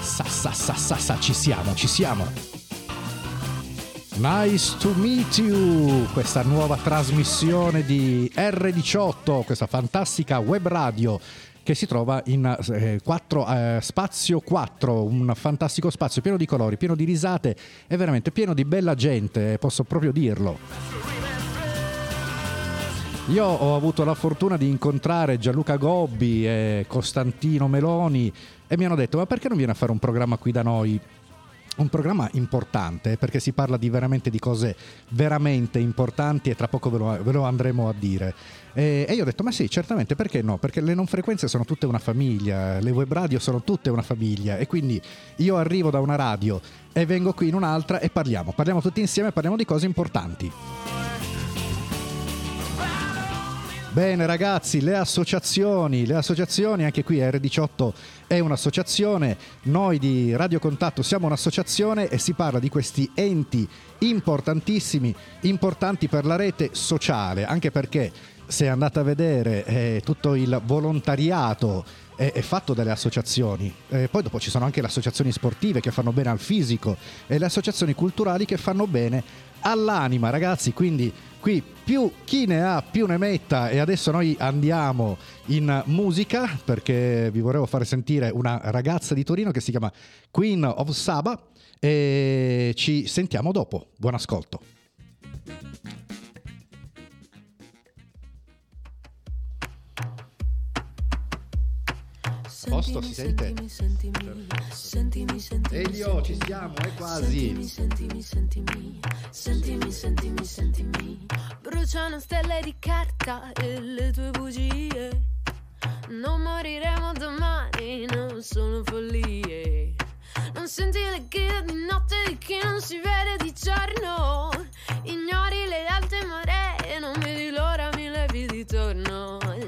sa, sa, sa, sa, sa, sa, ci siamo, ci siamo. Nice to meet you, questa nuova trasmissione di R18, questa fantastica web radio che si trova in eh, 4, eh, spazio 4, un fantastico spazio pieno di colori, pieno di risate e veramente pieno di bella gente, posso proprio dirlo. Io ho avuto la fortuna di incontrare Gianluca Gobbi e Costantino Meloni e mi hanno detto ma perché non viene a fare un programma qui da noi? Un programma importante perché si parla di veramente di cose veramente importanti e tra poco ve lo, ve lo andremo a dire. E, e, io ho detto ma sì, certamente, perché no? Perché le non frequenze sono tutte una famiglia, le web radio sono tutte una famiglia e quindi io arrivo da una radio e vengo qui in un'altra e parliamo, parliamo tutti insieme, parliamo di cose importanti. Bene ragazzi, le associazioni, le associazioni, anche qui R18 è un'associazione, noi di Radio Contatto siamo un'associazione e si parla di questi enti importantissimi, importanti per la rete sociale, anche perché se andate a vedere eh, tutto il volontariato è, fatto dalle associazioni, eh, poi dopo ci sono anche le associazioni sportive che fanno bene al fisico e le associazioni culturali che fanno bene all'anima ragazzi, quindi qui più chi ne ha più ne metta e adesso noi andiamo in musica perché vi volevo fare sentire una ragazza di Torino che si chiama Queen of Saba e ci sentiamo dopo. Buon ascolto. Posto si sente? Sentimi, sentimi. Elio, ci siamo, è quasi. Sentimi, sentimi, sentimi, sentimi, sentimi. Bruciano stelle di carta e le tue bugie. Non moriremo domani, non sono follie. Non senti le grida di notte di chi non si vede di giorno. Ignori le alte maree, non vedi l'ora, mi levi di torno.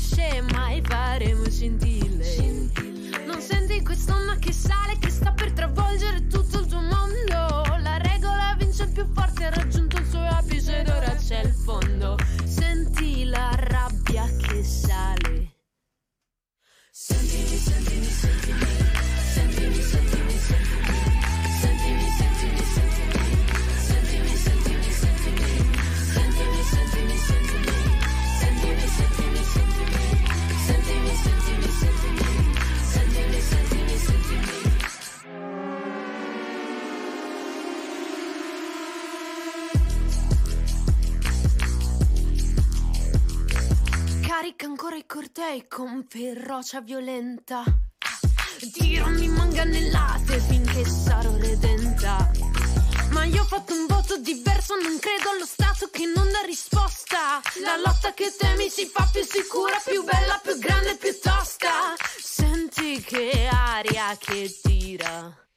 scema e faremo scintille. Non senti quest'onda che sale, che sta per travolgere tutto il tuo mondo. La regola vince il più forte, ha raggiunto il suo apice ed ora c'è il fondo. Senti la rabbia che sale. Sentimi, sentimi, sentimi, I cortei con ferocia violenta. Tirami manganellate finché sarò redenta. Ma io ho fatto un voto diverso, non credo allo Stato che non dà risposta. La lotta che temi si fa più sicura, più bella, più grande, più tosta. Senti che aria che tira.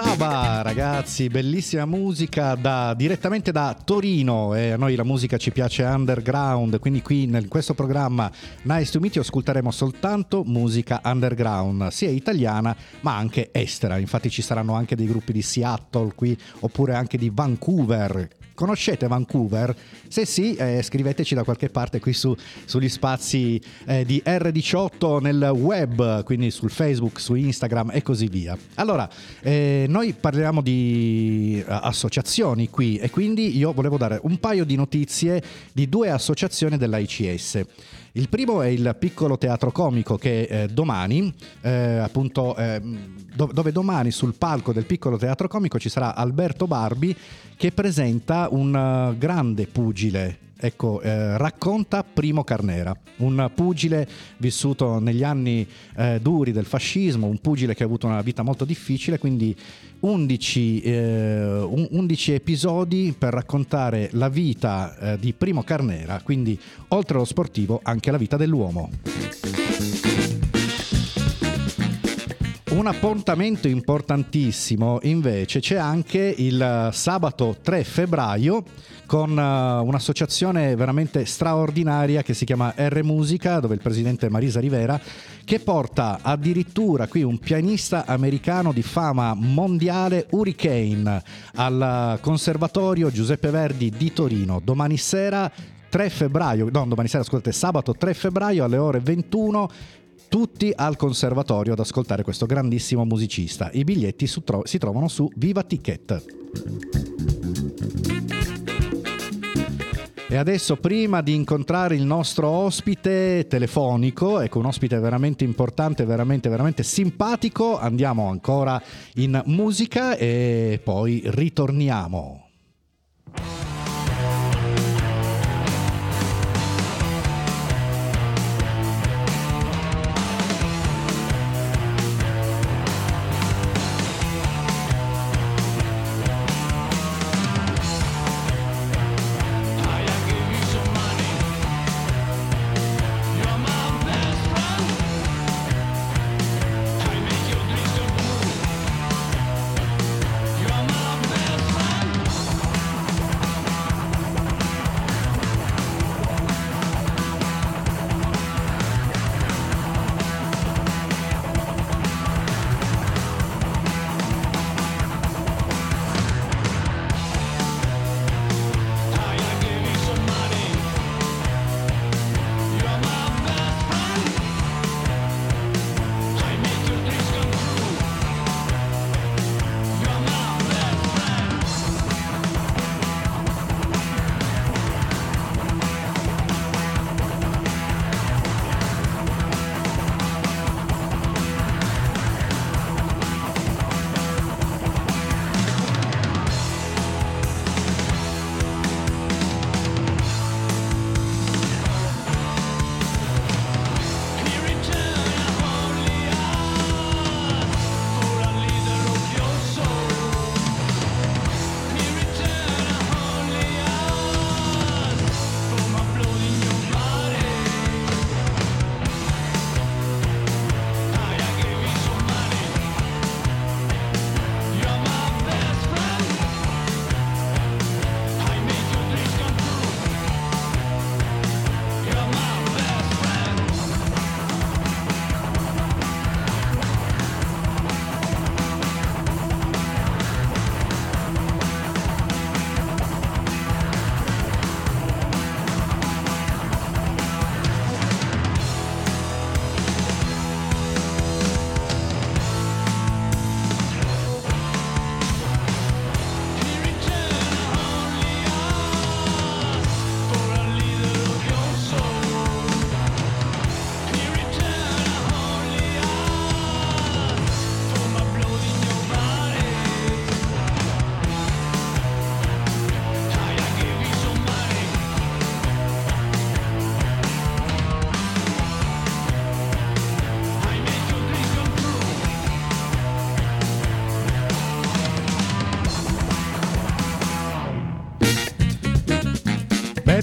Saba, ragazzi, bellissima musica da- direttamente da Torino. E a noi la musica ci piace underground, quindi qui in questo programma Nice to Meet You ascolteremo soltanto musica underground, sia italiana ma anche estera, infatti ci saranno anche dei gruppi di Seattle qui oppure anche di Vancouver Conoscete Vancouver? Se sì, eh, scriveteci da qualche parte qui su, sugli spazi eh, di R18 nel web, quindi sul Facebook, su Instagram e così via. Allora, eh, noi parliamo di uh, associazioni qui e quindi io volevo dare un paio di notizie di due associazioni dell'ICS. Il primo è il piccolo teatro comico che eh, domani, eh, appunto, eh, dove domani sul palco del piccolo teatro comico ci sarà Alberto Barbi che presenta un uh, grande pugile ecco, eh, racconta Primo Carnera, un pugile vissuto negli anni eh, duri del fascismo, un pugile che ha avuto una vita molto difficile, quindi 11, eh, 11 episodi per raccontare la vita eh, di Primo Carnera, quindi oltre allo sportivo anche la vita dell'uomo. Un appuntamento importantissimo invece c'è anche il sabato 3 febbraio con uh, un'associazione veramente straordinaria che si chiama R Musica, dove il presidente Marisa Rivera, che porta addirittura qui un pianista americano di fama mondiale, Hurricane, al Conservatorio Giuseppe Verdi di Torino. Domani sera 3 febbraio, no, domani sera, scusate, sabato 3 febbraio alle ore 21 tutti al conservatorio ad ascoltare questo grandissimo musicista. I biglietti si trovano su Viva Ticket. E adesso, prima di incontrare il nostro ospite telefonico, ecco un ospite veramente importante, veramente, veramente simpatico, andiamo ancora in musica e poi ritorniamo.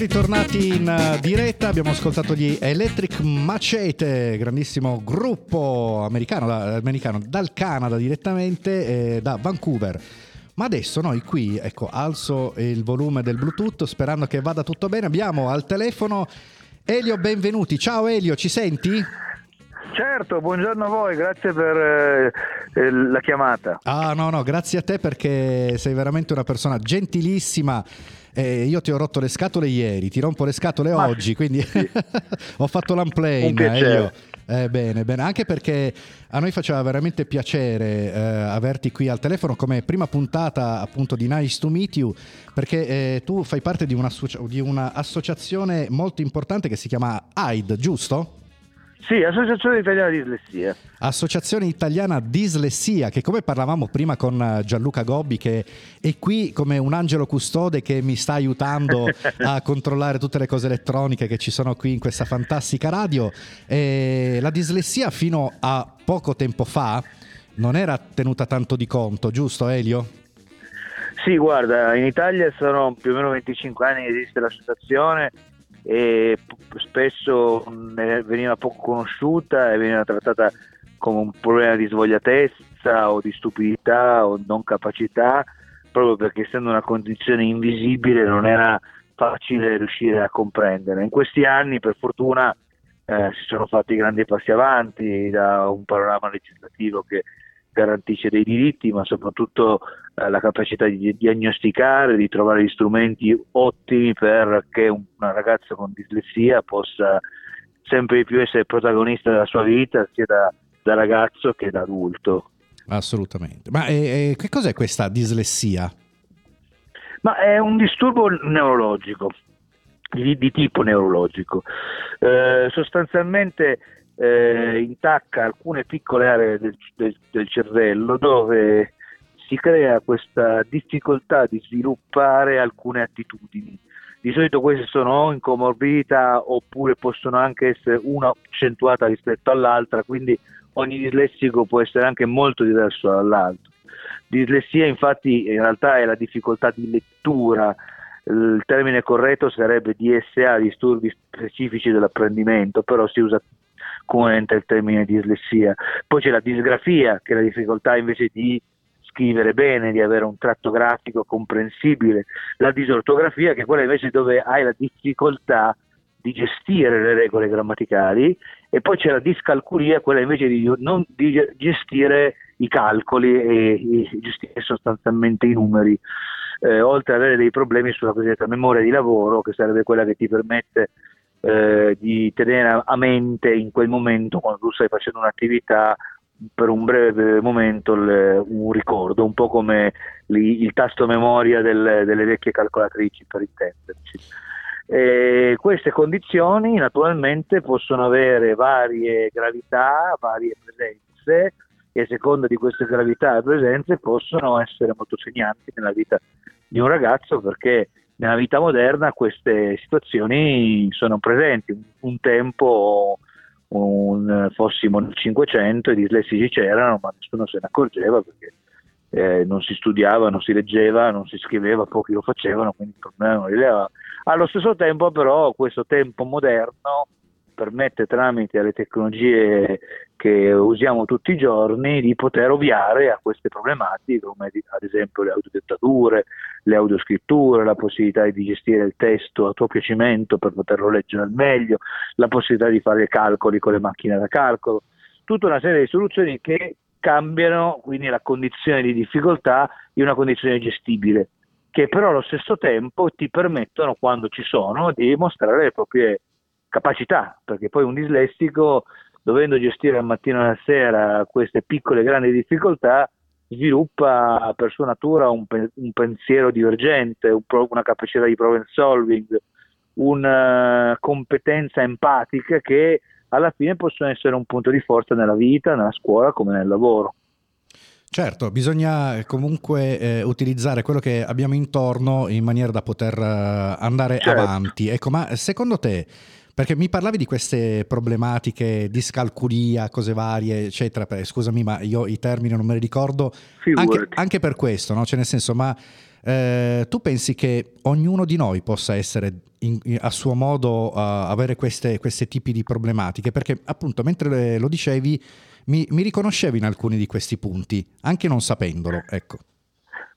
Ritornati in eh, diretta, abbiamo ascoltato gli Electric Machete, grandissimo gruppo americano, americano dal Canada direttamente, eh, da Vancouver. Ma adesso noi qui, ecco, alzo il volume del Bluetooth sperando che vada tutto bene. Abbiamo al telefono Elio Benvenuti. Ciao Elio, ci senti? Certo, buongiorno a voi, grazie per eh, eh, la chiamata. Ah no, no, grazie a te perché sei veramente una persona gentilissima. Eh, io ti ho rotto le scatole ieri, ti rompo le scatole Ma oggi, quindi sì. ho fatto l'unplane. Un. Eh, bene, bene, anche perché a noi faceva veramente piacere eh, averti qui al telefono come prima puntata appunto di Nice to Meet You, perché eh, tu fai parte di, di un'associazione molto importante che si chiama AID, giusto? Sì, Associazione Italiana Dislessia. Associazione Italiana Dislessia, che come parlavamo prima con eh, Gianluca Gobbi, che è qui come un angelo custode che mi sta aiutando a controllare tutte le cose elettroniche che ci sono qui in questa fantastica radio. E la dislessia fino a poco tempo fa non era tenuta tanto di conto, giusto Elio? Sì, guarda, in Italia sono più o meno 25 anni che esiste l'associazione e spesso veniva poco conosciuta e veniva trattata come un problema di svogliatezza o di stupidità o non capacità, proprio perché essendo una condizione invisibile non era facile riuscire a comprendere. In questi anni, per fortuna, eh, si sono fatti grandi passi avanti da un panorama legislativo che garantisce dei diritti, ma soprattutto eh, la capacità di diagnosticare, di trovare gli strumenti ottimi perché un, una ragazza con dislessia possa sempre di più essere protagonista della sua vita, sia da, da ragazzo che da adulto. Assolutamente. Ma eh, eh che cos'è questa dislessia? Ma è un disturbo neurologico, di, di tipo neurologico. Eh, sostanzialmente eh, intacca alcune piccole aree del, del, del cervello dove si crea questa difficoltà di sviluppare alcune attitudini. Di solito queste sono o in comorbidità oppure possono anche essere una accentuata rispetto all'altra, quindi ogni dislessico può essere anche molto diverso dall'altro. Dislessia infatti in realtà è la difficoltà di lettura, il termine corretto sarebbe DSA, disturbi specifici dell'apprendimento, però si usa comunemente il termine dislessia. Poi c'è la disgrafia, che è la difficoltà invece di scrivere bene, di avere un tratto grafico comprensibile, la disortografia, che è quella invece dove hai la difficoltà di gestire le regole grammaticali, e poi c'è la discalculia, quella invece di non di gestire i calcoli e, e gestire sostanzialmente i numeri. Eh, oltre ad avere dei problemi sulla cosiddetta memoria di lavoro, che sarebbe quella che ti permette eh, di tenere a mente in quel momento, quando tu stai facendo un'attività, per un breve momento le, un ricordo, un po' come li, il tasto memoria del, delle vecchie calcolatrici, per intenderci. E queste condizioni naturalmente possono avere varie gravità, varie presenze e a seconda di queste gravità e presenze possono essere molto segnanti nella vita di un ragazzo perché nella vita moderna queste situazioni sono presenti. Un tempo un, fossimo nel 500 i dislessici c'erano, ma nessuno se ne accorgeva perché eh, non si studiava, non si leggeva, non si scriveva, pochi lo facevano, quindi il problema non rilevava. Allo stesso tempo però questo tempo moderno permette tramite le tecnologie che usiamo tutti i giorni di poter ovviare a queste problematiche come ad esempio le audiodettature, le audioscritture, la possibilità di gestire il testo a tuo piacimento per poterlo leggere al meglio, la possibilità di fare calcoli con le macchine da calcolo, tutta una serie di soluzioni che cambiano quindi la condizione di difficoltà in una condizione gestibile che però allo stesso tempo ti permettono, quando ci sono, di mostrare le proprie capacità, perché poi un dislessico, dovendo gestire al mattino e alla sera queste piccole e grandi difficoltà, sviluppa per sua natura un, pe- un pensiero divergente, un pro- una capacità di problem solving, una competenza empatica che alla fine possono essere un punto di forza nella vita, nella scuola come nel lavoro. Certo, bisogna comunque eh, utilizzare quello che abbiamo intorno in maniera da poter uh, andare certo. avanti. Ecco, ma secondo te perché mi parlavi di queste problematiche, discalculia, cose varie, eccetera. Scusami, ma io i termini non me li ricordo. Anche, anche, per questo, no? Cioè, nel senso, ma eh, tu pensi che ognuno di noi possa essere in, in, a suo modo uh, avere queste, questi tipi di problematiche? Perché appunto, mentre lo dicevi, mi, mi riconoscevi in alcuni di questi punti, anche non sapendolo, ecco.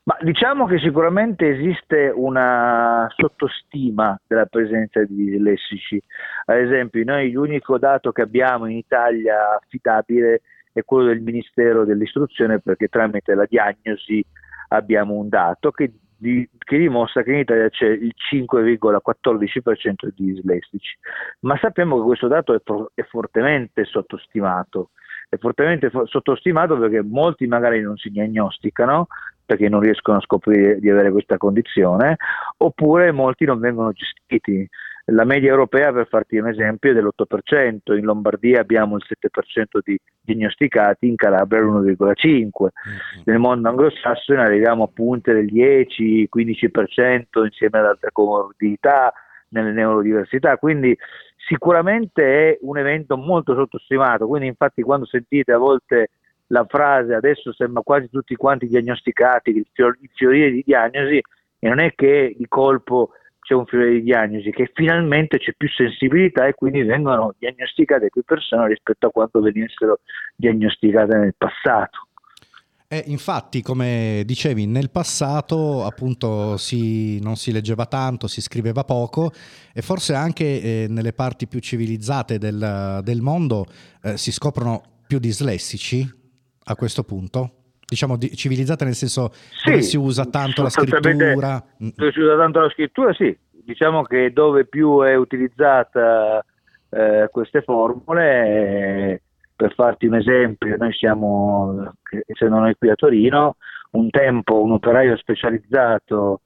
Ma diciamo che sicuramente esiste una sottostima della presenza di dislessici. Ad esempio, noi l'unico dato che abbiamo in Italia affidabile è quello del Ministero dell'Istruzione perché tramite la diagnosi abbiamo un dato che, di, che dimostra che in Italia c'è il 5,14% di dislessici. Ma sappiamo che questo dato è, è fortemente sottostimato è fortemente sottostimato perché molti magari non si diagnosticano perché non riescono a scoprire di avere questa condizione, oppure molti non vengono gestiti. La media europea, per farti un esempio, è dell'8%, in Lombardia abbiamo il 7% di diagnosticati, in Calabria l'1,5%, mm-hmm. nel mondo anglosassone arriviamo a punte del 10-15% insieme ad altre comorbidità nelle neurodiversità, quindi sicuramente è un evento molto sottostimato, quindi infatti quando sentite a volte la frase adesso sembra quasi tutti quanti diagnosticati, il, fiorire di diagnosi, e non è che di colpo c'è un fiore di diagnosi, che finalmente c'è più sensibilità e quindi vengono diagnosticate più persone rispetto a quanto venissero diagnosticate nel passato. Eh, infatti, come dicevi, nel passato appunto si, non si leggeva tanto, si scriveva poco e forse anche eh, nelle parti più civilizzate del, del mondo eh, si scoprono più dislessici a questo punto? Diciamo di, civilizzate nel senso sì, dove si usa tanto la scrittura? Dove si usa tanto la scrittura, sì. Diciamo che dove più è utilizzata eh, queste formule, per farti un esempio, noi siamo, essendo noi qui a Torino, un tempo un operaio specializzato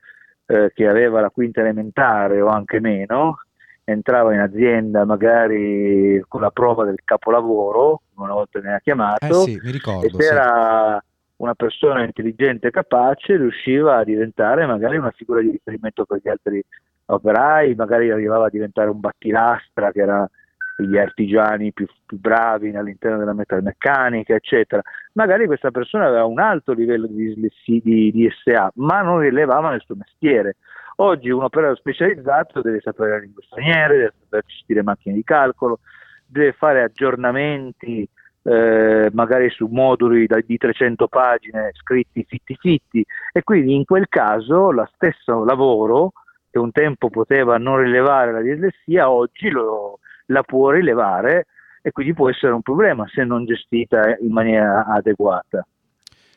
eh, che aveva la quinta elementare o anche meno, entrava in azienda magari con la prova del capolavoro, una volta ne ha chiamato, eh sì, ricordo, e se sì. era una persona intelligente e capace riusciva a diventare magari una figura di riferimento per gli altri operai, magari arrivava a diventare un battilastra che era gli artigiani più, più bravi all'interno della metalmeccanica, eccetera. Magari questa persona aveva un alto livello di, di, di SA, ma non rilevava nel suo mestiere. Oggi un operaio specializzato deve sapere la lingua straniera, deve saper gestire macchine di calcolo, deve fare aggiornamenti eh, magari su moduli da, di 300 pagine scritti fitti fitti e quindi in quel caso lo stesso lavoro che un tempo poteva non rilevare la dislessia oggi lo, la può rilevare e quindi può essere un problema se non gestita in maniera adeguata.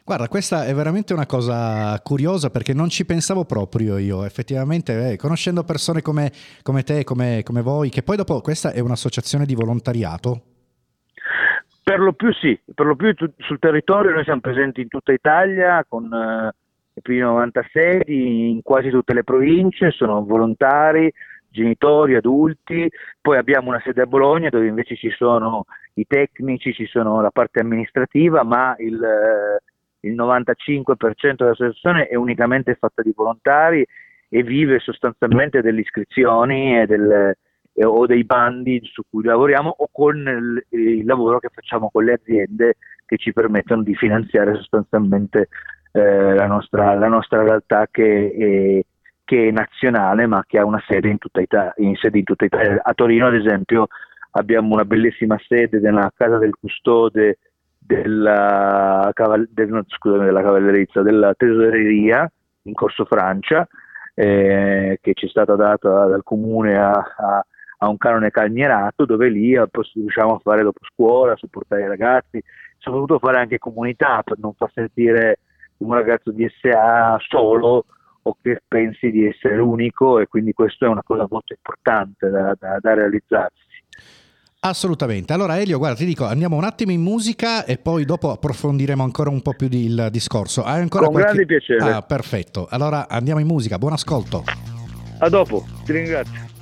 Guarda, questa è veramente una cosa curiosa perché non ci pensavo proprio io, effettivamente, eh, conoscendo persone come, come te, come, come, voi, che poi dopo questa è un'associazione di volontariato? Per lo più sì, per lo più tu, sul territorio noi siamo presenti in tutta Italia con eh, più di 90 sedi in quasi tutte le province, sono volontari, genitori, adulti, poi abbiamo una sede a Bologna dove invece ci sono i tecnici, ci sono la parte amministrativa, ma il... Eh, il 95% dell'associazione è unicamente fatta di volontari e vive sostanzialmente delle iscrizioni e del, o dei bandi su cui lavoriamo o con il, il, lavoro che facciamo con le aziende che ci permettono di finanziare sostanzialmente eh, la, nostra, la, nostra, realtà che è, che è, nazionale ma che ha una sede in tutta, Italia, in sede in tutta Italia. A Torino ad esempio abbiamo una bellissima sede nella casa del custode della, caval- del, scusami, della cavallerizza, della tesoreria in Corso Francia, eh, che ci è stata data dal comune a, a, a, un canone calmierato, dove lì riusciamo a fare dopo scuola, supportare i ragazzi, soprattutto fare anche comunità per non far sentire un ragazzo di SA solo o che pensi di essere l'unico e quindi questo è una cosa molto importante da, da, da realizzarsi. Assolutamente. Allora Elio, guarda, ti dico, andiamo un attimo in musica e poi dopo approfondiremo ancora un po' più il discorso. Hai ancora Con qualche... grande piacere. Ah, perfetto. Allora andiamo in musica. Buon ascolto. A dopo, ti ringrazio.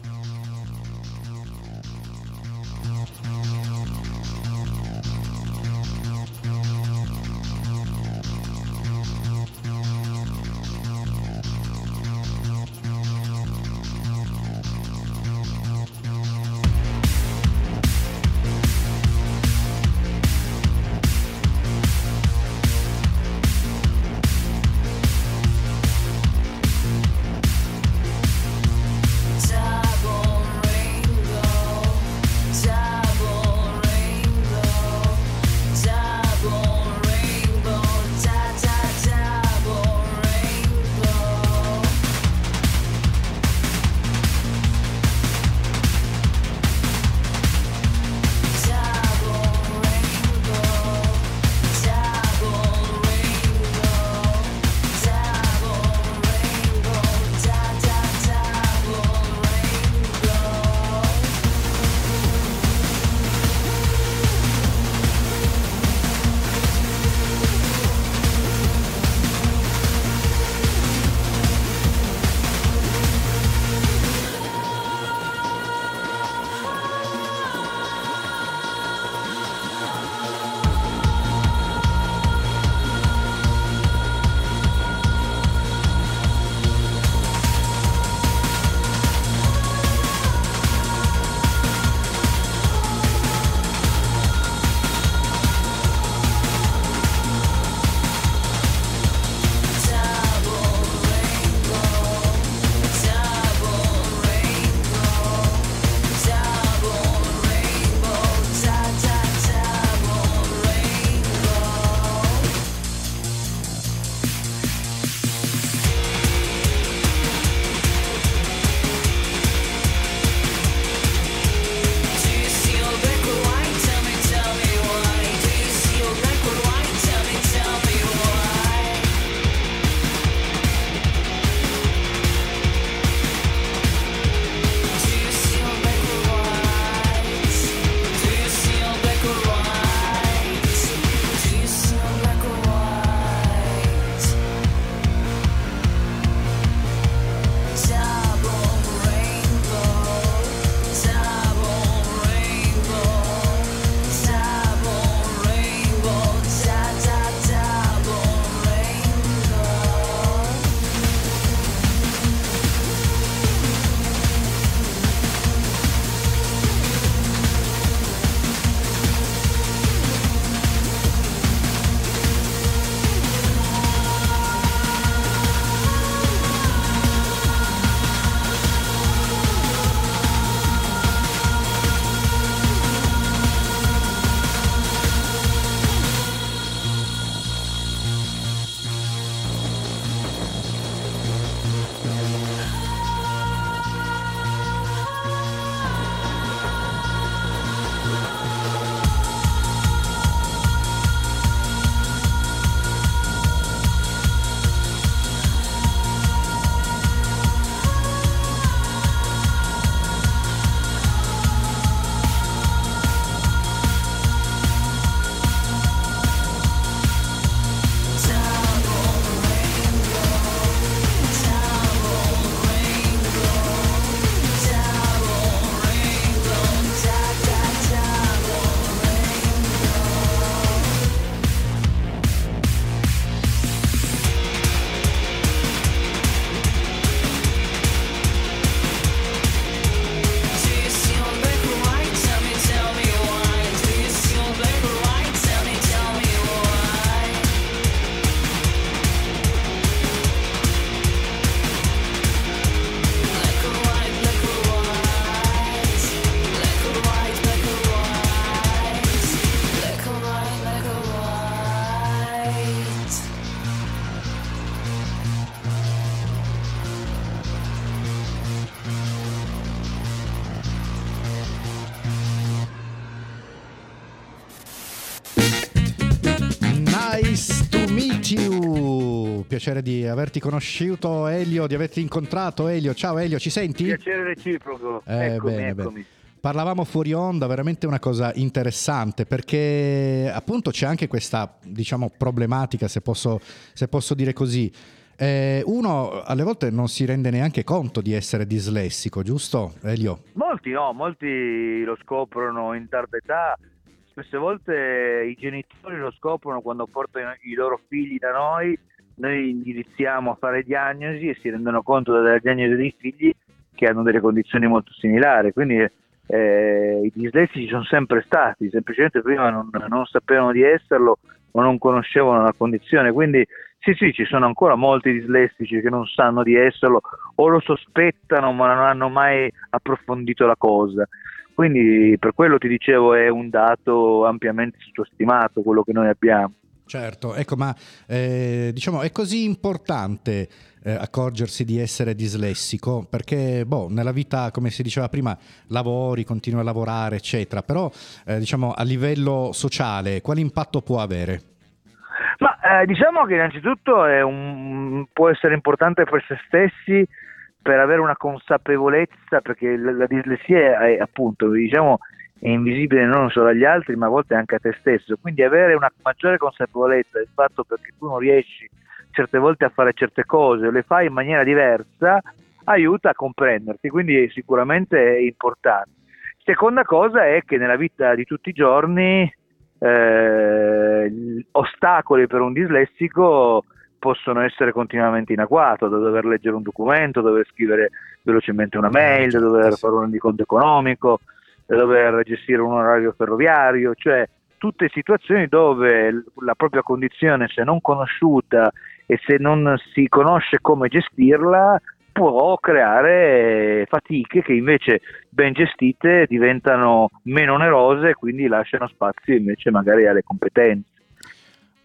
Piacere di averti conosciuto Elio, di averti incontrato Elio. Ciao Elio, ci senti? Piacere reciproco. Eh, eccomi, bene, eccomi. Bene. Parlavamo fuori onda, veramente una cosa interessante perché appunto c'è anche questa, diciamo, problematica, se posso, se posso dire così. Eh, uno alle volte non si rende neanche conto di essere dislessico, giusto Elio? Molti no, molti lo scoprono in tarda età, spesse volte i genitori lo scoprono quando portano i loro figli da noi, noi indirizziamo a fare diagnosi e si rendono conto della diagnosi dei figli che hanno delle condizioni molto similari, quindi eh, i dislessici sono sempre stati, semplicemente prima non, non sapevano di esserlo o non conoscevano la condizione, quindi sì, sì, ci sono ancora molti dislessici che non sanno di esserlo o lo sospettano ma non hanno mai approfondito la cosa. Quindi per quello ti dicevo è un dato ampiamente sottostimato quello che noi abbiamo. Certo, ecco, ma eh, diciamo è così importante eh, accorgersi di essere dislessico perché boh, nella vita, come si diceva prima, lavori, continui a lavorare, eccetera, però eh, diciamo a livello sociale quale impatto può avere? Ma eh, diciamo che innanzitutto un, può essere importante per se stessi per avere una consapevolezza, perché la, la dislessia è, è appunto, diciamo, è invisibile non solo agli altri, ma a volte anche a te stesso. Quindi avere una maggiore consapevolezza del fatto perché tu non riesci certe volte a fare certe cose o le fai in maniera diversa, aiuta a comprenderti, quindi sicuramente è importante. Seconda cosa è che nella vita di tutti i giorni eh, ostacoli per un dislessico possono essere continuamente in agguato, da dover leggere un documento, da dover scrivere velocemente una mail, da dover fare un rendiconto economico, dover gestire un orario ferroviario, cioè tutte situazioni dove la propria condizione, se non conosciuta e se non si conosce come gestirla, può creare fatiche che invece ben gestite diventano meno onerose e quindi lasciano spazio invece magari alle competenze.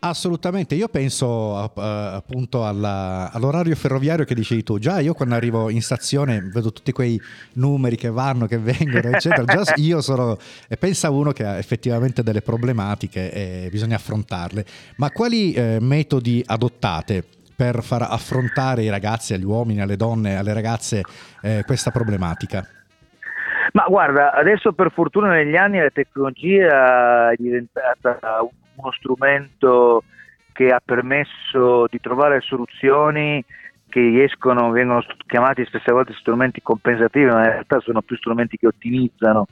Assolutamente, io penso appunto alla, all'orario ferroviario che dicevi tu, già io quando arrivo in stazione vedo tutti quei numeri che vanno, che vengono, eccetera, già io sono, e pensa uno che ha effettivamente delle problematiche e bisogna affrontarle, ma quali eh, metodi adottate per far affrontare ai ragazzi, agli uomini, alle donne, alle ragazze eh, questa problematica? Ma guarda, adesso per fortuna negli anni la tecnologia è diventata uno strumento che ha permesso di trovare soluzioni che escono, vengono chiamati spesse volte strumenti compensativi, ma in realtà sono più strumenti che ottimizzano.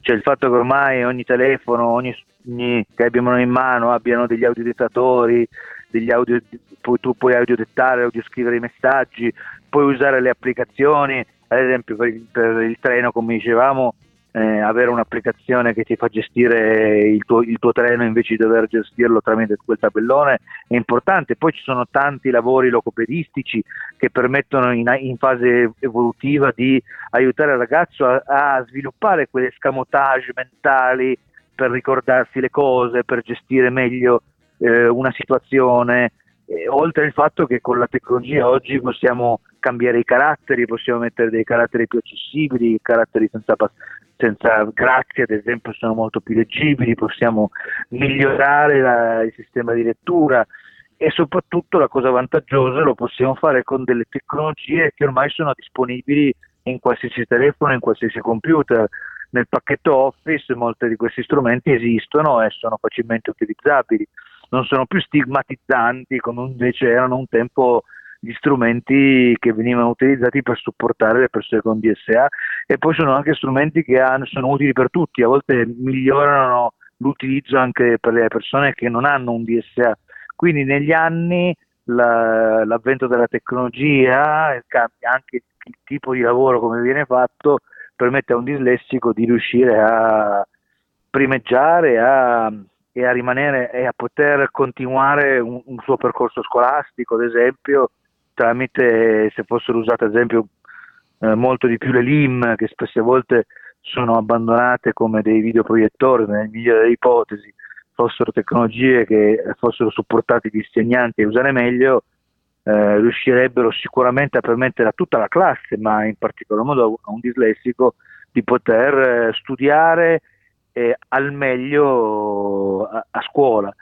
Cioè il fatto che ormai ogni telefono, ogni, ogni che abbiamo in mano abbiano degli audiodettatori, degli audio, poi tu puoi audiodettare, audioscrivere i messaggi, puoi usare le applicazioni, ad esempio per il, per il treno come dicevamo eh, avere un'applicazione che ti fa gestire il tuo, il tuo, treno invece di dover gestirlo tramite quel tabellone è importante. Poi ci sono tanti lavori logopedistici che permettono in, in fase evolutiva di aiutare il ragazzo a, a sviluppare quelle escamotage mentali per ricordarsi le cose, per gestire meglio eh, una situazione, eh, oltre al fatto che con la tecnologia oggi possiamo cambiare i caratteri, possiamo mettere dei caratteri più accessibili, caratteri senza, senza grazie ad esempio sono molto più leggibili, possiamo migliorare la, il sistema di lettura e soprattutto la cosa vantaggiosa lo possiamo fare con delle tecnologie che ormai sono disponibili in qualsiasi telefono, in qualsiasi computer. Nel pacchetto Office molti di questi strumenti esistono e sono facilmente utilizzabili non sono più stigmatizzanti come invece erano un tempo gli strumenti che venivano utilizzati per supportare le persone con DSA e poi sono anche strumenti che hanno, sono utili per tutti, a volte migliorano l'utilizzo anche per le persone che non hanno un DSA. Quindi negli anni la, l'avvento della tecnologia, anche il tipo di lavoro come viene fatto, permette a un dislessico di riuscire a primeggiare, a e a rimanere e a poter continuare un, un, suo percorso scolastico, ad esempio, tramite se fossero usate ad esempio eh, molto di più le LIM che spesse volte sono abbandonate come dei videoproiettori, nel migliore delle ipotesi, fossero tecnologie che fossero supportate gli insegnanti a usare meglio, eh, riuscirebbero sicuramente a permettere a tutta la classe, ma in particolar modo a un dislessico, di poter eh, studiare eh, al meglio a, a scuola.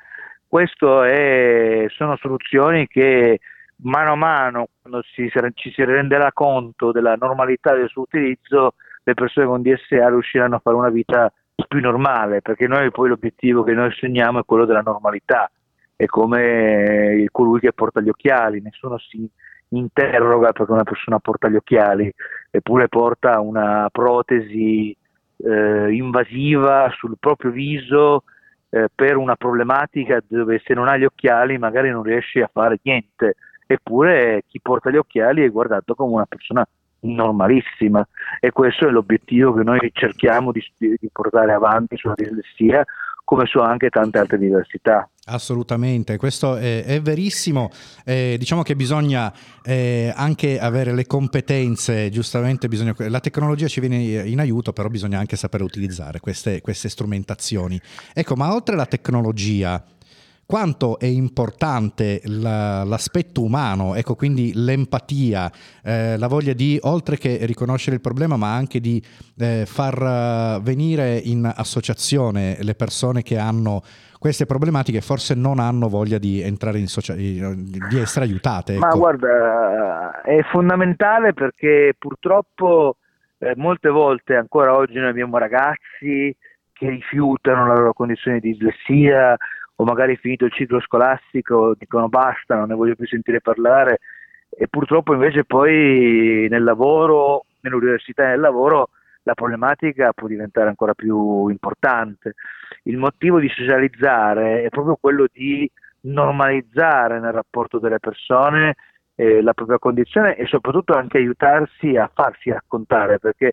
Queste sono soluzioni che mano a mano, quando ci, ci si renderà conto della normalità del suo utilizzo, le persone con DSA riusciranno a fare una vita più normale, perché noi poi l'obiettivo che noi segniamo è quello della normalità, è come colui che porta gli occhiali, nessuno si interroga perché una persona porta gli occhiali, eppure porta una protesi eh, invasiva sul proprio viso eh, per una problematica dove se non ha gli occhiali magari non riesce a fare niente, eppure chi porta gli occhiali è guardato come una persona normalissima e questo è l'obiettivo che noi cerchiamo di, di portare avanti sulla dislessia come su anche tante altre diversità. Assolutamente, questo è, è verissimo. Eh, diciamo che bisogna eh, anche avere le competenze, giustamente bisogna, la tecnologia ci viene in aiuto, però bisogna anche sapere utilizzare queste, queste strumentazioni. Ecco, ma oltre alla tecnologia, quanto è importante la, l'aspetto umano, ecco quindi l'empatia, eh, la voglia di, oltre che riconoscere il problema, ma anche di eh, far eh, venire in associazione le persone che hanno queste problematiche forse non hanno voglia di entrare in società, di essere aiutate. Ecco. Ma guarda, è fondamentale perché purtroppo eh, molte volte ancora oggi noi abbiamo ragazzi che rifiutano la loro condizione di dislessia o magari finito il ciclo scolastico dicono basta, non ne voglio più sentire parlare e purtroppo invece poi nel lavoro, nell'università e nel lavoro la problematica può diventare ancora più importante. Il motivo di socializzare è proprio quello di normalizzare nel rapporto delle persone eh, la propria condizione e soprattutto anche aiutarsi a farsi raccontare perché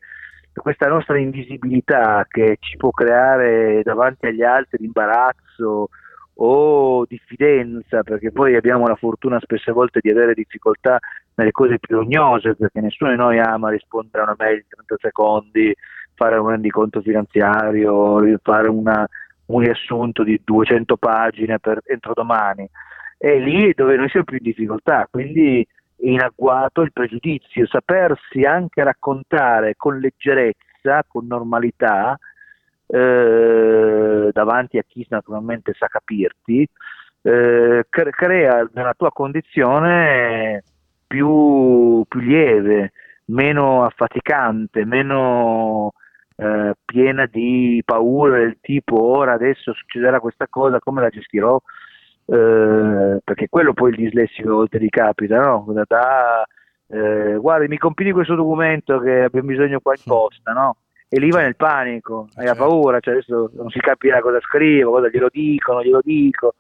questa nostra invisibilità che ci può creare davanti agli altri imbarazzo, o diffidenza, perché poi abbiamo la fortuna spesse volte di avere difficoltà nelle cose più rognose, perché nessuno di noi ama rispondere a una mail in 30 secondi, fare un rendiconto finanziario, fare una, un riassunto di 200 pagine per, entro domani. È lì dove noi siamo più in difficoltà, quindi è in agguato il pregiudizio, sapersi anche raccontare con leggerezza, con normalità, eh, davanti a chi naturalmente sa capirti, eh, crea nella tua condizione più, più lieve, meno affaticante, meno eh, piena di paure del tipo ora adesso succederà questa cosa, come la gestirò? Eh, perché quello poi il dislessico volte ti capita, no? Da, eh, guarda, mi compili questo documento che abbiamo bisogno qua in posta, no? E lì vai nel panico, hai certo. paura, cioè adesso non si capirà cosa scrivo, cosa glielo dico, non glielo dico,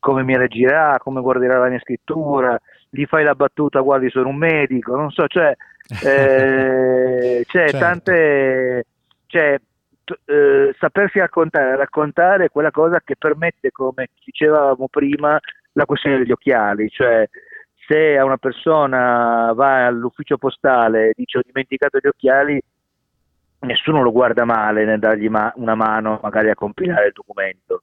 come mi reagirà, come guarderà la mia scrittura, gli fai la battuta, guardi sono un medico, non so, cioè eh, c'è certo. tante, cioè, t- eh, sapersi raccontare, raccontare è quella cosa che permette, come dicevamo prima, la questione degli occhiali, cioè se a una persona va all'ufficio postale e dice ho dimenticato gli occhiali, nessuno lo guarda male nel dargli ma- una mano magari a compilare il documento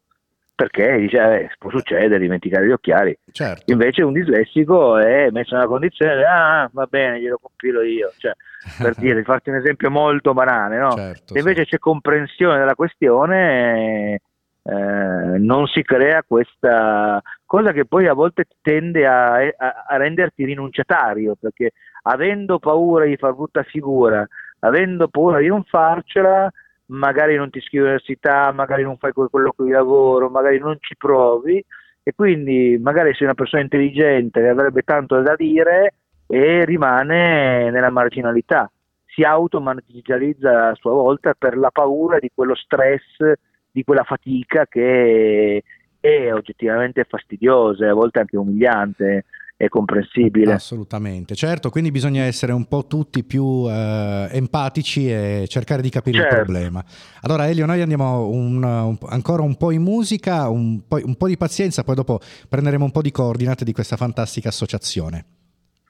perché dice eh, può succedere dimenticare gli occhiali certo. invece un dislessico è messo nella condizione di ah va bene glielo compilo io cioè, per dire farti un esempio molto banale no? certo, se invece sì. c'è comprensione della questione eh, non si crea questa cosa che poi a volte tende a, a, a renderti rinunciatario perché avendo paura di far brutta figura avendo paura di non farcela, magari non ti iscrivi all'università, magari non fai quello di lavoro, magari non ci provi. E quindi magari sei una persona intelligente che avrebbe tanto da dire e rimane nella marginalità, si automarginalizza a sua volta per la paura di quello stress, di quella fatica che è oggettivamente fastidiosa e a volte anche umiliante è comprensibile. Assolutamente, certo, quindi bisogna essere un po' tutti più eh, empatici e cercare di capire certo. il problema. Allora Elio, noi andiamo un, un, ancora un po' in musica, un po', un po' di pazienza, poi dopo prenderemo un po' di coordinate di questa fantastica associazione.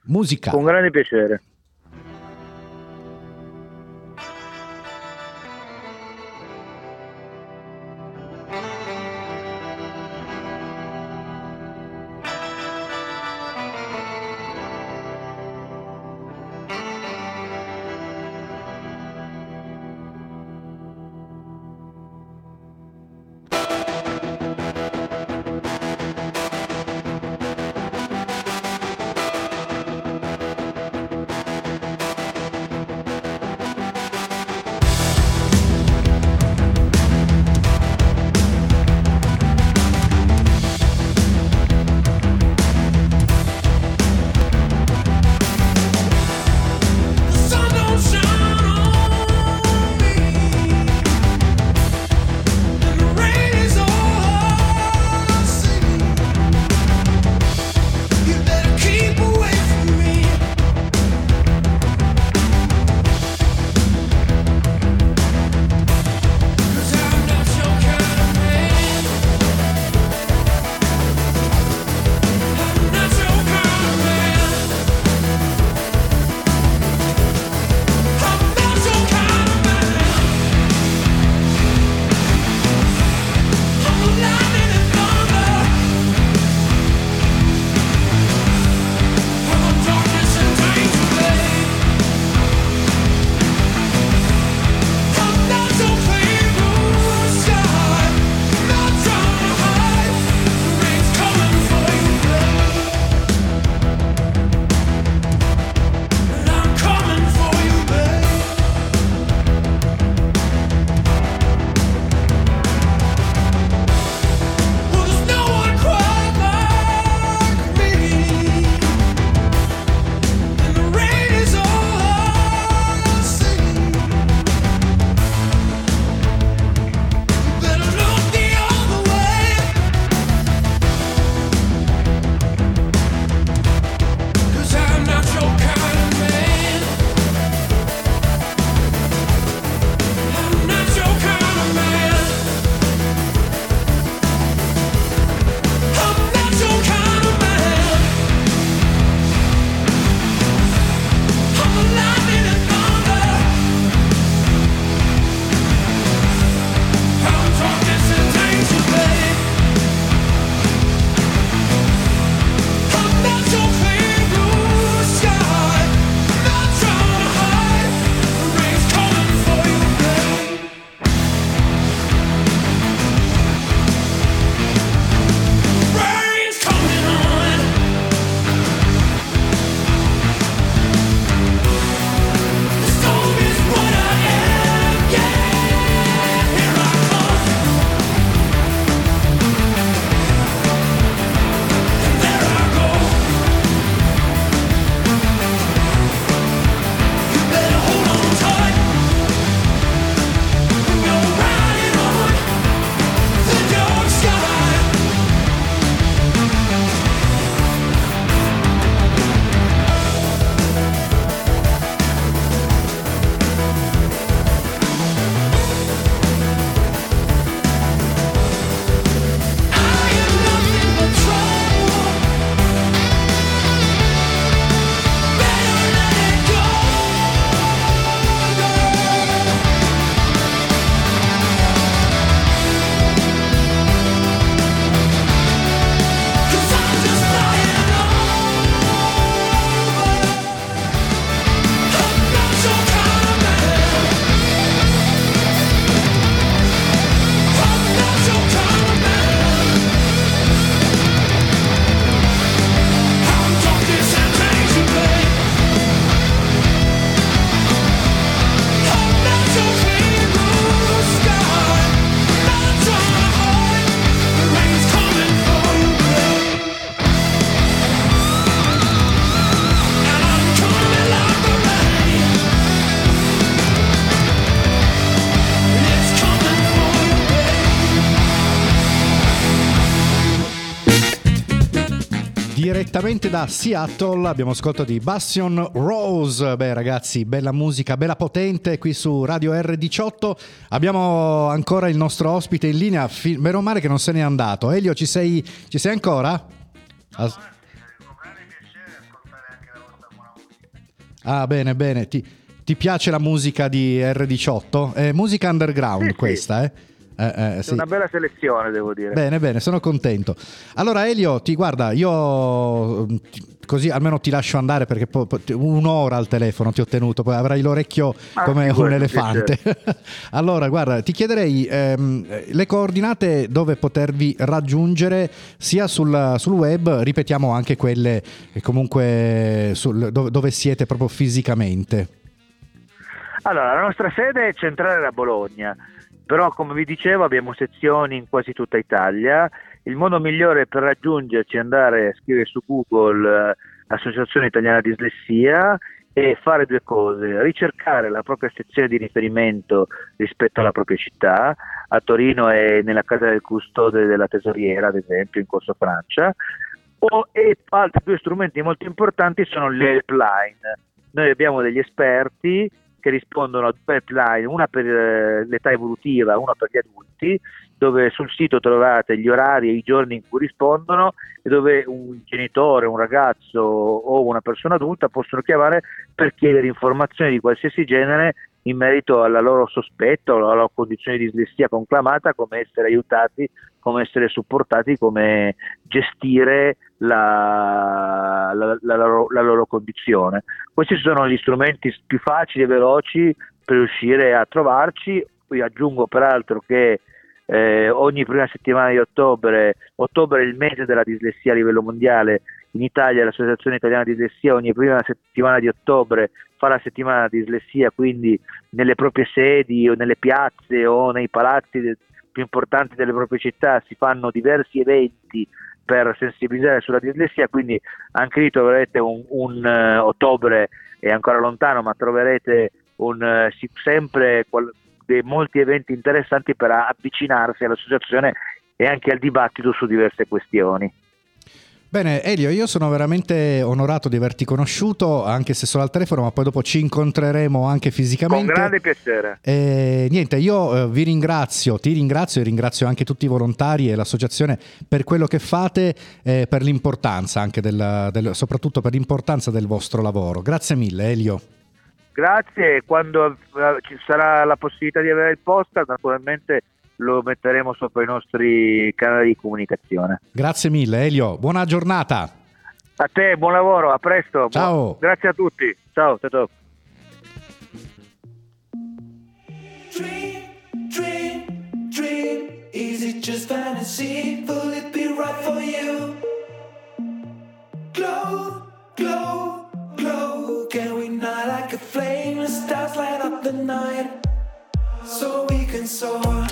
Musica. Con grande piacere. Direttamente da Seattle abbiamo ascoltato di Bastion Rose. Beh, ragazzi, bella musica, bella potente qui su Radio R18. Abbiamo ancora il nostro ospite in linea. Fi- meno male che non se n'è andato. Elio, ci sei, ci sei ancora? As- ah, bene, bene. Ti, ti piace la musica di R18? È musica underground questa, eh? Eh, eh, È sì. una bella selezione, devo dire. Bene, bene, sono contento. Allora, Elio, ti guarda, io mm, così almeno ti lascio andare perché po- po- un'ora al telefono ti ho tenuto, poi avrai l'orecchio Ah, come un elefante. allora, guarda, ti chiederei ehm, le coordinate dove potervi raggiungere sia sul, sul web, ripetiamo anche quelle eh, comunque sul- dove, dove siete proprio fisicamente. Allora, la nostra sede è centrale a Bologna, però come vi dicevo abbiamo sezioni in quasi tutta Italia. Il modo migliore per raggiungerci è andare a scrivere su Google eh, Associazione Italiana Dislessia e fare due cose, ricercare la propria sezione di riferimento rispetto alla propria città, a Torino è nella casa del custode della tesoriera, ad esempio, in Corso Francia, o, e altri due strumenti molto importanti sono le helpline. Noi abbiamo degli esperti che rispondono a due helpline, una per eh, l'età evolutiva, una per gli adulti, dove sul sito trovate gli orari e i giorni in cui rispondono e dove un genitore, un ragazzo o una persona adulta possono chiamare per chiedere informazioni di qualsiasi genere in merito alla loro sospetto, alla loro condizione di dislessia conclamata, come essere aiutati, come essere supportati, come gestire la, la- la loro, la loro condizione. Questi sono gli strumenti più facili e veloci per riuscire a trovarci. Poi aggiungo peraltro che eh, ogni prima settimana di ottobre, ottobre è il mese della dislessia a livello mondiale, in Italia l'Associazione Italiana di Dislessia ogni prima settimana di ottobre fa la settimana di dislessia, quindi nelle proprie sedi o nelle piazze o nei palazzi più importanti delle proprie città si fanno diversi eventi per sensibilizzare sulla dislessia, quindi anche lì troverete un, un, eh, ottobre è ancora lontano, ma troverete un, si- sempre qual- dei molti eventi interessanti per avvicinarsi all'associazione e anche al dibattito su diverse questioni. Bene, Elio, io sono veramente onorato di averti conosciuto, anche se solo al telefono, ma poi dopo ci incontreremo anche fisicamente. Con grande piacere. E niente, io eh, vi ringrazio, ti ringrazio e ringrazio anche tutti i volontari e l'associazione per quello che fate e per l'importanza anche del, del- soprattutto per l'importanza del vostro lavoro. Grazie mille, Elio. Grazie, quando eh, ci sarà la possibilità di avere il post, naturalmente lo metteremo sopra i nostri canali di comunicazione. Grazie mille, Elio. Buona giornata. A te, buon lavoro, a presto. Ciao. Grazie a tutti. Ciao, ciao, ciao. Dream, dream, dream. Is it just fantasy? Will it be right for you? Glow, glow, glow. Can we ignite like a flame? The stars light up the night so we can soar.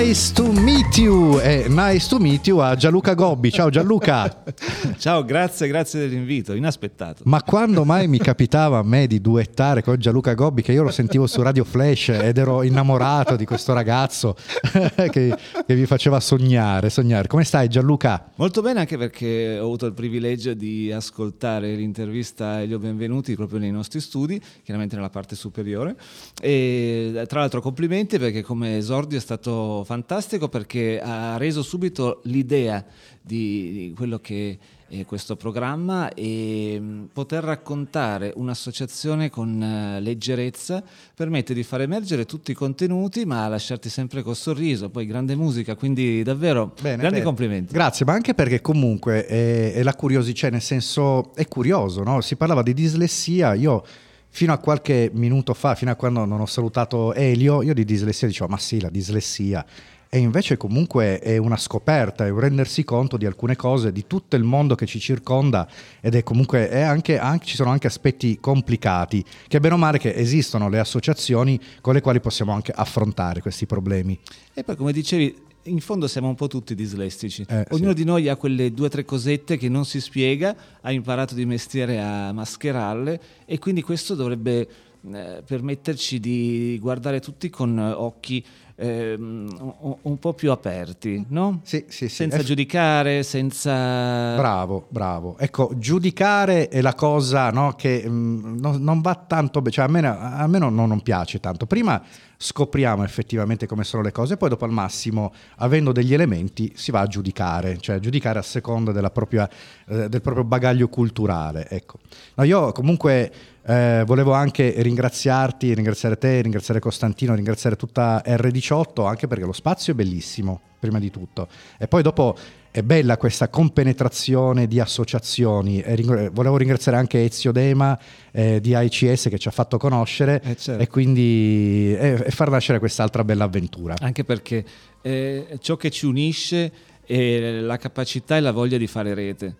Nice to meet you e nice to meet you a Gianluca Gobbi. Ciao Gianluca. Ciao, grazie, grazie dell'invito, inaspettato. Ma quando mai mi capitava a me di duettare con Gianluca Gobbi che io lo sentivo su Radio Flash ed ero innamorato di questo ragazzo che, che mi faceva sognare, sognare. Come stai Gianluca? Molto bene anche perché ho avuto il privilegio di ascoltare l'intervista e gli ho benvenuti proprio nei nostri studi, chiaramente nella parte superiore. E tra l'altro complimenti perché come esordio è stato fantastico perché ha reso subito l'idea di, di quello che è questo programma e mh, poter raccontare un'associazione con eh, leggerezza permette di far emergere tutti i contenuti ma lasciarti sempre col sorriso, poi grande musica, quindi davvero Bene, grandi bene. complimenti. Grazie, ma anche perché comunque è, è la curiosità, cioè nel senso è curioso, no? Si parlava di dislessia, io fino a qualche minuto fa, fino a quando non ho salutato Elio, io di dislessia dicevo ma sì, la dislessia. E invece comunque è una scoperta, è un rendersi conto di alcune cose, di tutto il mondo che ci circonda ed è comunque, è anche, anche- ci sono anche aspetti complicati, che bene o male che esistono le associazioni con le quali possiamo anche affrontare questi problemi. E poi come dicevi, in fondo siamo un po' tutti dislessici. Eh, Ognuno sì. di noi ha quelle due o tre cosette che non si spiega, ha imparato di mestiere a mascherarle e quindi questo dovrebbe eh, permetterci di guardare tutti con occhi ehm, un, po' più aperti, no? Sì, sì, sì. Senza È- giudicare, senza... Bravo, bravo. Ecco, giudicare è la cosa no, che mm, non, non va tanto bene, cioè a me, a me non, non piace tanto. Prima scopriamo effettivamente come sono le cose, poi dopo al massimo, avendo degli elementi, si va a giudicare, cioè a giudicare a seconda della propria, eh, del proprio bagaglio culturale. Ecco. No, io comunque eh, volevo anche ringraziarti, ringraziare te, ringraziare Costantino, ringraziare tutta R18, anche perché lo spazio è bellissimo, prima di tutto. E poi dopo è bella questa compenetrazione di associazioni. Ring- volevo ringraziare anche Ezio Dema eh, di AICS che ci ha fatto conoscere Eh, certo. e quindi e, e far nascere quest'altra bella avventura. Anche perché eh, ciò che ci unisce è la capacità e la voglia di fare rete.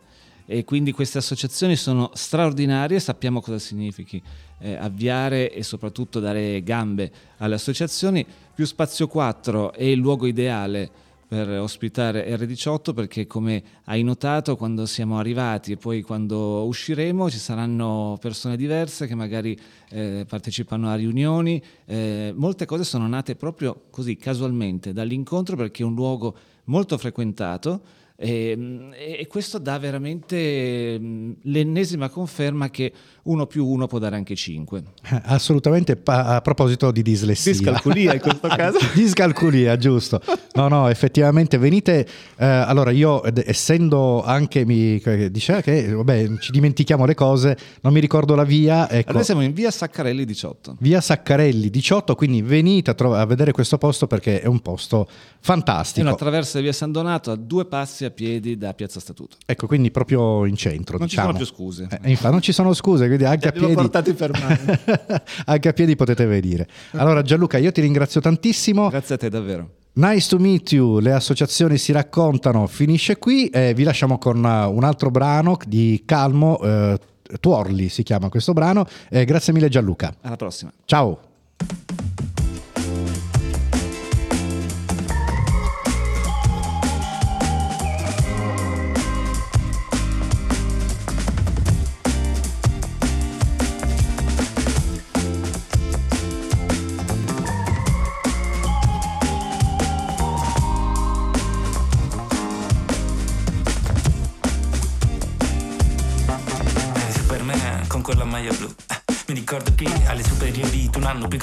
E quindi queste associazioni sono straordinarie, sappiamo cosa significhi eh, avviare e soprattutto dare gambe alle associazioni. Più Spazio 4 è il luogo ideale per ospitare R18 perché come hai notato quando siamo arrivati e poi quando usciremo ci saranno persone diverse che magari eh, partecipano a riunioni, eh, molte cose sono nate proprio così casualmente dall'incontro perché è un luogo molto frequentato e, e questo dà veramente l'ennesima conferma che uno più uno può dare anche 5. Assolutamente pa- a proposito di dislessia. Discalculia in questo caso. Discalculia, giusto. No, no, effettivamente venite. eh, allora, io, ed- essendo anche mi diceva che vabbè, ci dimentichiamo le cose, non mi ricordo la via. Ecco, Noi siamo in via Saccarelli 18. Via Saccarelli 18, quindi venite a, tro- a vedere questo posto perché è un posto fantastico. uno attraversa via San Donato a due passi a piedi da Piazza Statuto. Ecco, quindi proprio in centro. Non ci diciamo. sono più scuse. Eh, infatti, non ci sono scuse, quindi anche a piedi. portati per mano. anche a piedi potete venire. Allora, Gianluca, io ti ringrazio tantissimo. Grazie a te davvero. Nice to meet you, le associazioni si raccontano, finisce qui e vi lasciamo con uh, un altro brano di Calmo, eh, Tuorli si chiama questo brano. Eh, grazie mille Gianluca. Alla prossima. Ciao.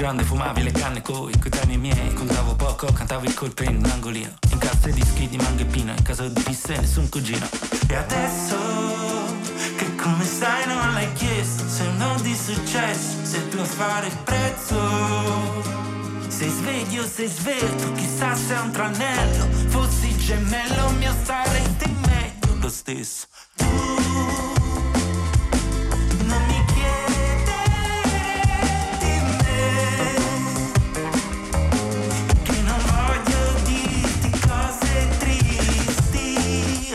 Grande fumavi le canne coi coetanei miei. Contavo poco, cantavo il colpo in un angolino. In cassa dischi di mango e pino, in casa di pisse nessun cugino. E adesso che come stai non l'hai chiesto, sei un di successo, sei tu a fare il prezzo. Sei sveglio, sei sveglio, chissà se è un tranello. Fossi gemello, mio starete meglio lo stesso. Tu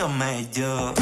meglio